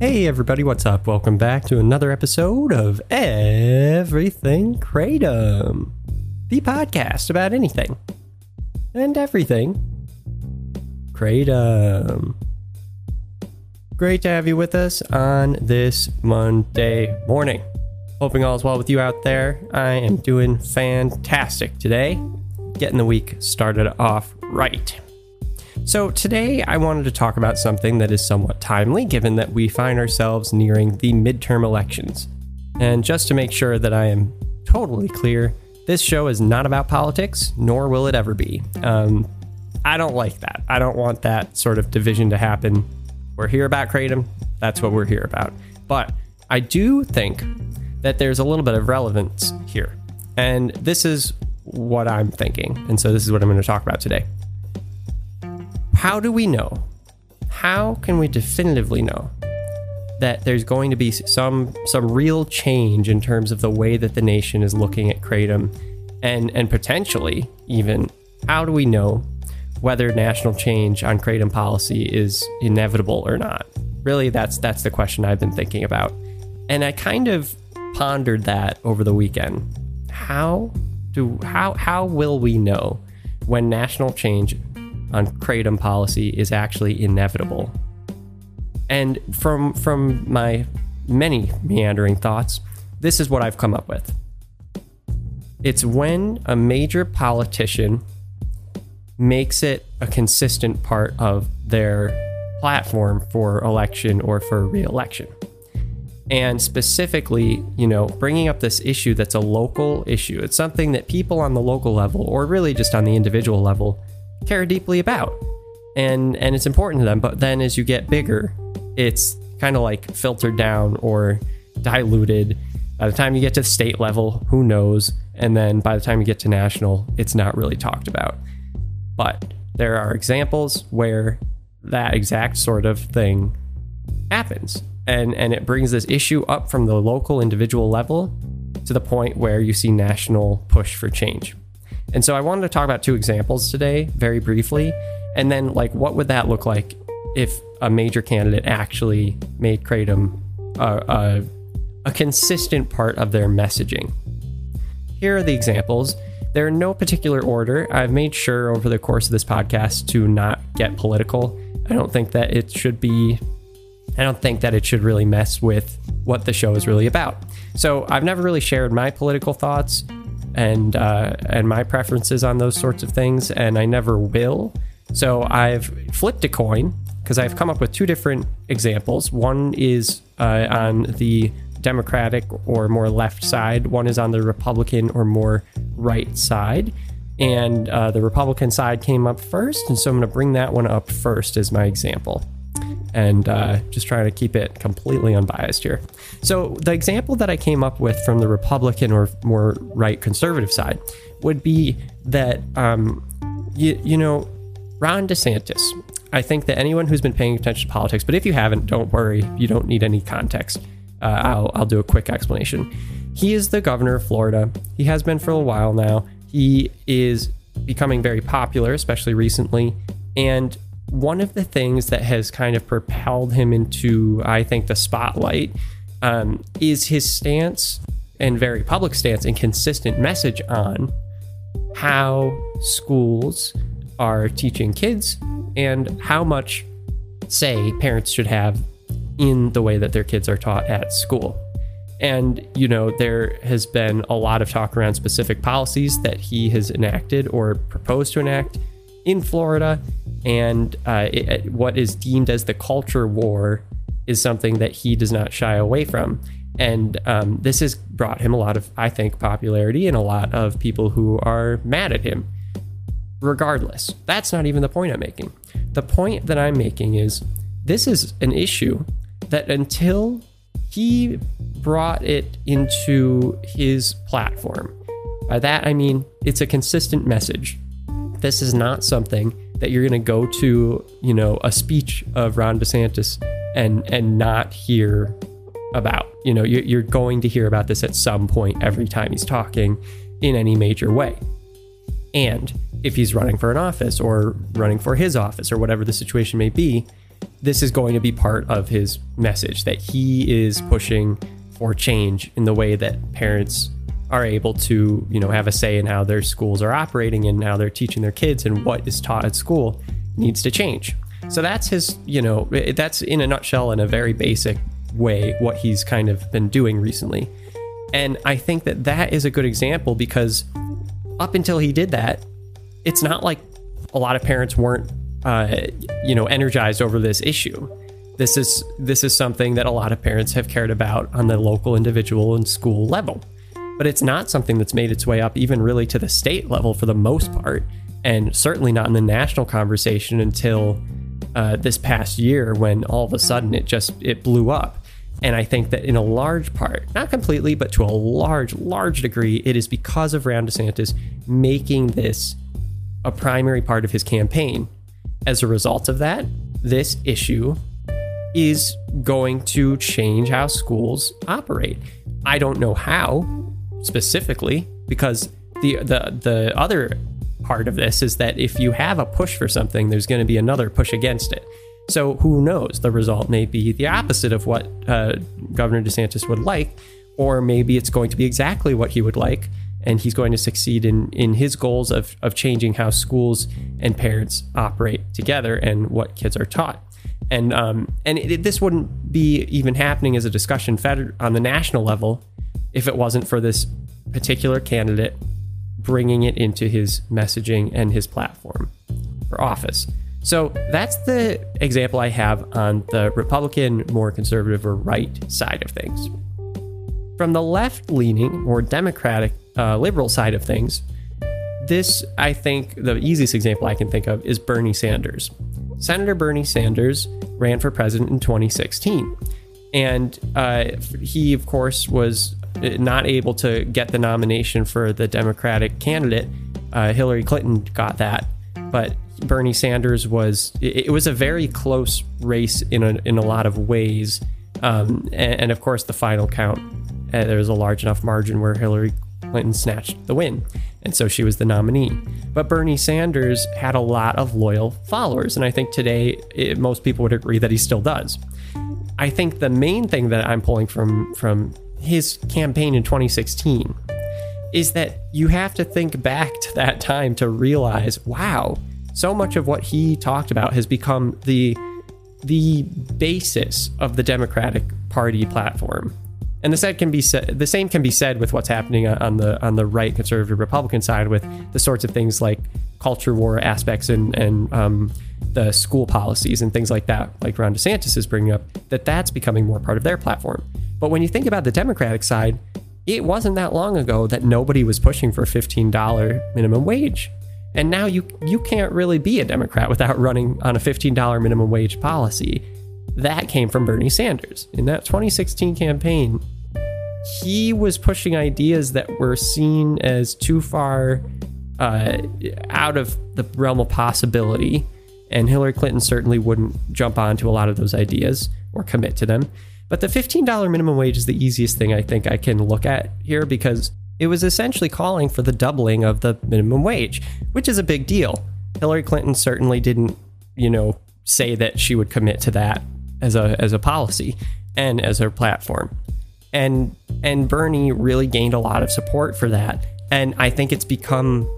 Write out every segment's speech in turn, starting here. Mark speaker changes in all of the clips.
Speaker 1: Hey, everybody, what's up? Welcome back to another episode of Everything Kratom, the podcast about anything and everything Kratom. Great to have you with us on this Monday morning. Hoping all is well with you out there. I am doing fantastic today, getting the week started off right. So, today I wanted to talk about something that is somewhat timely given that we find ourselves nearing the midterm elections. And just to make sure that I am totally clear, this show is not about politics, nor will it ever be. Um, I don't like that. I don't want that sort of division to happen. We're here about Kratom, that's what we're here about. But I do think that there's a little bit of relevance here. And this is what I'm thinking. And so this is what I'm going to talk about today. How do we know? How can we definitively know that there's going to be some some real change in terms of the way that the nation is looking at kratom and and potentially even how do we know whether national change on kratom policy is inevitable or not? Really that's that's the question I've been thinking about. And I kind of pondered that over the weekend. How do how how will we know when national change on kratom policy is actually inevitable. And from from my many meandering thoughts, this is what I've come up with. It's when a major politician makes it a consistent part of their platform for election or for reelection. And specifically, you know, bringing up this issue that's a local issue. It's something that people on the local level, or really just on the individual level, care deeply about. And and it's important to them but then as you get bigger it's kind of like filtered down or diluted. By the time you get to the state level who knows? And then by the time you get to national it's not really talked about. But there are examples where that exact sort of thing happens. And and it brings this issue up from the local individual level to the point where you see national push for change and so I wanted to talk about two examples today, very briefly, and then like what would that look like if a major candidate actually made kratom a, a, a consistent part of their messaging. Here are the examples. They're in no particular order. I've made sure over the course of this podcast to not get political. I don't think that it should be I don't think that it should really mess with what the show is really about. So I've never really shared my political thoughts and uh, and my preferences on those sorts of things, and I never will. So I've flipped a coin because I've come up with two different examples. One is uh, on the Democratic or more left side. One is on the Republican or more right side. And uh, the Republican side came up first, and so I'm going to bring that one up first as my example and uh, just trying to keep it completely unbiased here. So, the example that I came up with from the Republican or more right conservative side would be that, um, you, you know, Ron DeSantis. I think that anyone who's been paying attention to politics, but if you haven't, don't worry, you don't need any context. Uh, I'll, I'll do a quick explanation. He is the governor of Florida. He has been for a while now. He is becoming very popular, especially recently. And one of the things that has kind of propelled him into, I think, the spotlight um, is his stance and very public stance and consistent message on how schools are teaching kids and how much say parents should have in the way that their kids are taught at school. And, you know, there has been a lot of talk around specific policies that he has enacted or proposed to enact in Florida and uh, it, what is deemed as the culture war is something that he does not shy away from. And um, this has brought him a lot of, I think, popularity and a lot of people who are mad at him. Regardless, that's not even the point I'm making. The point that I'm making is this is an issue that until he brought it into his platform, by that I mean it's a consistent message. This is not something that you're going to go to, you know, a speech of Ron DeSantis and and not hear about. You know, you're, you're going to hear about this at some point every time he's talking in any major way. And if he's running for an office or running for his office or whatever the situation may be, this is going to be part of his message that he is pushing for change in the way that parents are able to, you know, have a say in how their schools are operating and how they're teaching their kids and what is taught at school needs to change. So that's his, you know, that's in a nutshell in a very basic way what he's kind of been doing recently. And I think that that is a good example because up until he did that, it's not like a lot of parents weren't, uh, you know, energized over this issue. This is this is something that a lot of parents have cared about on the local, individual, and school level. But it's not something that's made its way up even really to the state level for the most part, and certainly not in the national conversation until uh, this past year when all of a sudden it just it blew up. And I think that in a large part, not completely, but to a large, large degree, it is because of Ron DeSantis making this a primary part of his campaign. As a result of that, this issue is going to change how schools operate. I don't know how specifically because the the the other part of this is that if you have a push for something, there's going to be another push against it. So who knows? The result may be the opposite of what uh, Governor DeSantis would like, or maybe it's going to be exactly what he would like, and he's going to succeed in in his goals of of changing how schools and parents operate together and what kids are taught. And um, and it, this wouldn't be even happening as a discussion fed on the national level if it wasn't for this particular candidate bringing it into his messaging and his platform for office. So that's the example I have on the Republican, more conservative or right side of things. From the left leaning, more Democratic, uh, liberal side of things, this, I think, the easiest example I can think of is Bernie Sanders. Senator Bernie Sanders ran for president in 2016. And uh, he, of course, was not able to get the nomination for the Democratic candidate. Uh, Hillary Clinton got that, but Bernie Sanders was. It, it was a very close race in a, in a lot of ways, um, and, and, of course the final count uh, there was a large enough margin where Hillary Clinton snatched the win, and so she was the nominee. But Bernie Sanders had a lot of loyal followers, and I think today it, most people would agree that he still does. I think the main thing that I'm pulling from from his campaign in 2016 is that you have to think back to that time to realize, wow, so much of what he talked about has become the the basis of the Democratic Party platform. And the same can be said. The same can be said with what's happening on the on the right conservative Republican side, with the sorts of things like culture war aspects and and um, the school policies and things like that, like Ron DeSantis is bringing up. That that's becoming more part of their platform. But when you think about the Democratic side, it wasn't that long ago that nobody was pushing for $15 minimum wage. And now you you can't really be a Democrat without running on a $15 minimum wage policy. That came from Bernie Sanders. In that 2016 campaign, he was pushing ideas that were seen as too far uh, out of the realm of possibility. And Hillary Clinton certainly wouldn't jump onto a lot of those ideas or commit to them. But the $15 minimum wage is the easiest thing I think I can look at here because it was essentially calling for the doubling of the minimum wage, which is a big deal. Hillary Clinton certainly didn't, you know, say that she would commit to that as a as a policy and as her platform. And and Bernie really gained a lot of support for that. And I think it's become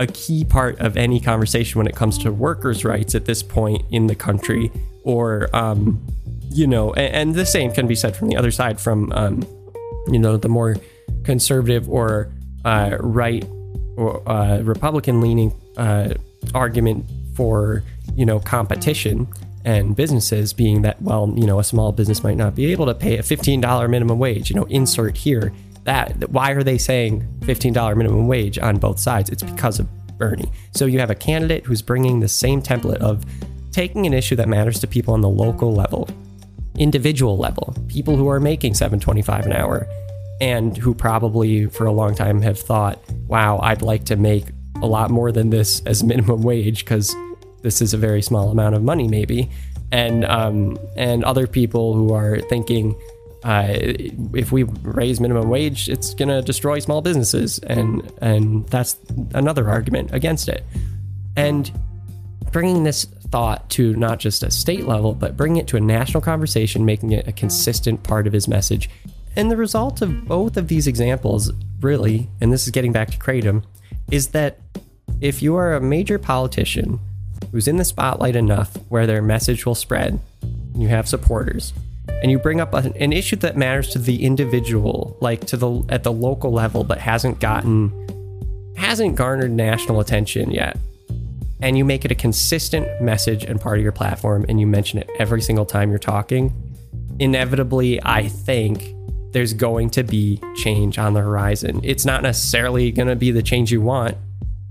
Speaker 1: a key part of any conversation when it comes to workers' rights at this point in the country or um, you know, and, and, the same can be said from the other side, from um, you know, the more conservative or uh, right or uh, Republican leaning uh, argument for you know competition and businesses being that well you know a small business might not be able to pay a $15 minimum wage you know insert here that why are they saying $15 minimum wage on both sides it's because of bernie so you have a candidate who's bringing the same template of taking an issue that matters to people on the local level individual level, people who are making 725 an hour and who probably for a long time have thought, wow, I'd like to make a lot more than this as minimum wage because this is a very small amount of money, maybe. And um, and other people who are thinking, uh, if we raise minimum wage, it's going to destroy small businesses, and and that's another argument against it. And bringing this thought to not just a state level, but bringing it to a national conversation, making it a consistent part of his message. And the result of both of these examples, really, and this is getting back to Kratom, is that if you are a major politician who's in the spotlight enough where their message will spread, you have supporters, and you bring up an, an issue that matters to the individual, like to the at the local level, but hasn't gotten hasn't garnered national attention yet, and you make it a consistent message and part of your platform, and you mention it every single time you're talking, inevitably, I think there's going to be change on the horizon. It's not necessarily going to be the change you want,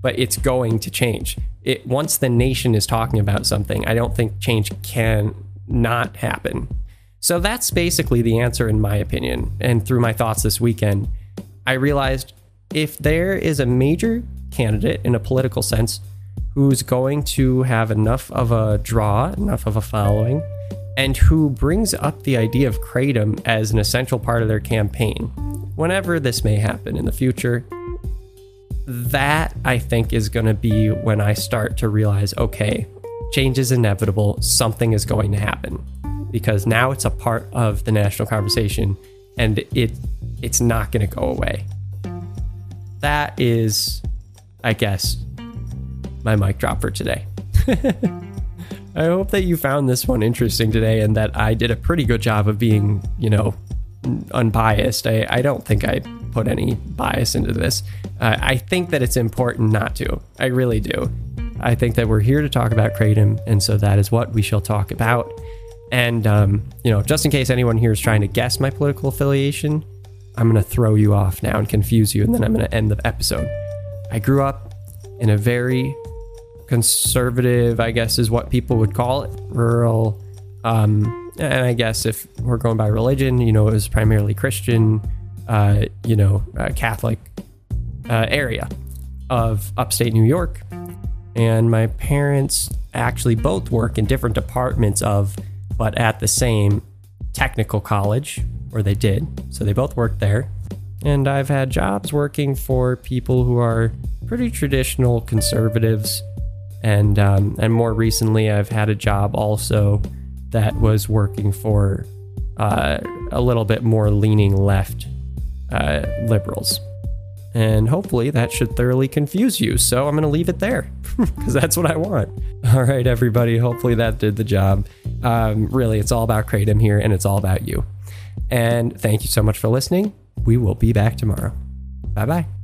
Speaker 1: but it's going to change. It once the nation is talking about something, I don't think change can not happen. So that's basically the answer in my opinion. And through my thoughts this weekend, I realized if there is a major candidate in a political sense who's going to have enough of a draw, enough of a following, and who brings up the idea of Kratom as an essential part of their campaign, whenever this may happen in the future, that I think is going to be when I start to realize okay, change is inevitable, something is going to happen. Because now it's a part of the national conversation and it it's not going to go away. That is I guess my mic drop for today. I hope that you found this one interesting today and that I did a pretty good job of being, you know, unbiased. I, I don't think I put any bias into this. Uh, I think that it's important not to. I really do. I think that we're here to talk about Kratom, and so that is what we shall talk about. And, um, you know, just in case anyone here is trying to guess my political affiliation, I'm going to throw you off now and confuse you, and then I'm going to end the episode. I grew up in a very conservative, I guess is what people would call it, rural. Um, and I guess if we're going by religion, you know, it was primarily Christian, uh, you know, uh, Catholic uh, area of upstate New York. And my parents actually both work in different departments of, but at the same technical college, or they did. So they both worked there. And I've had jobs working for people who are pretty traditional conservatives and um, and more recently, I've had a job also that was working for uh, a little bit more leaning left uh, liberals. And hopefully that should thoroughly confuse you. So I'm going to leave it there because that's what I want. All right, everybody. Hopefully that did the job. Um, really, it's all about Kratom here and it's all about you. And thank you so much for listening. We will be back tomorrow. Bye bye.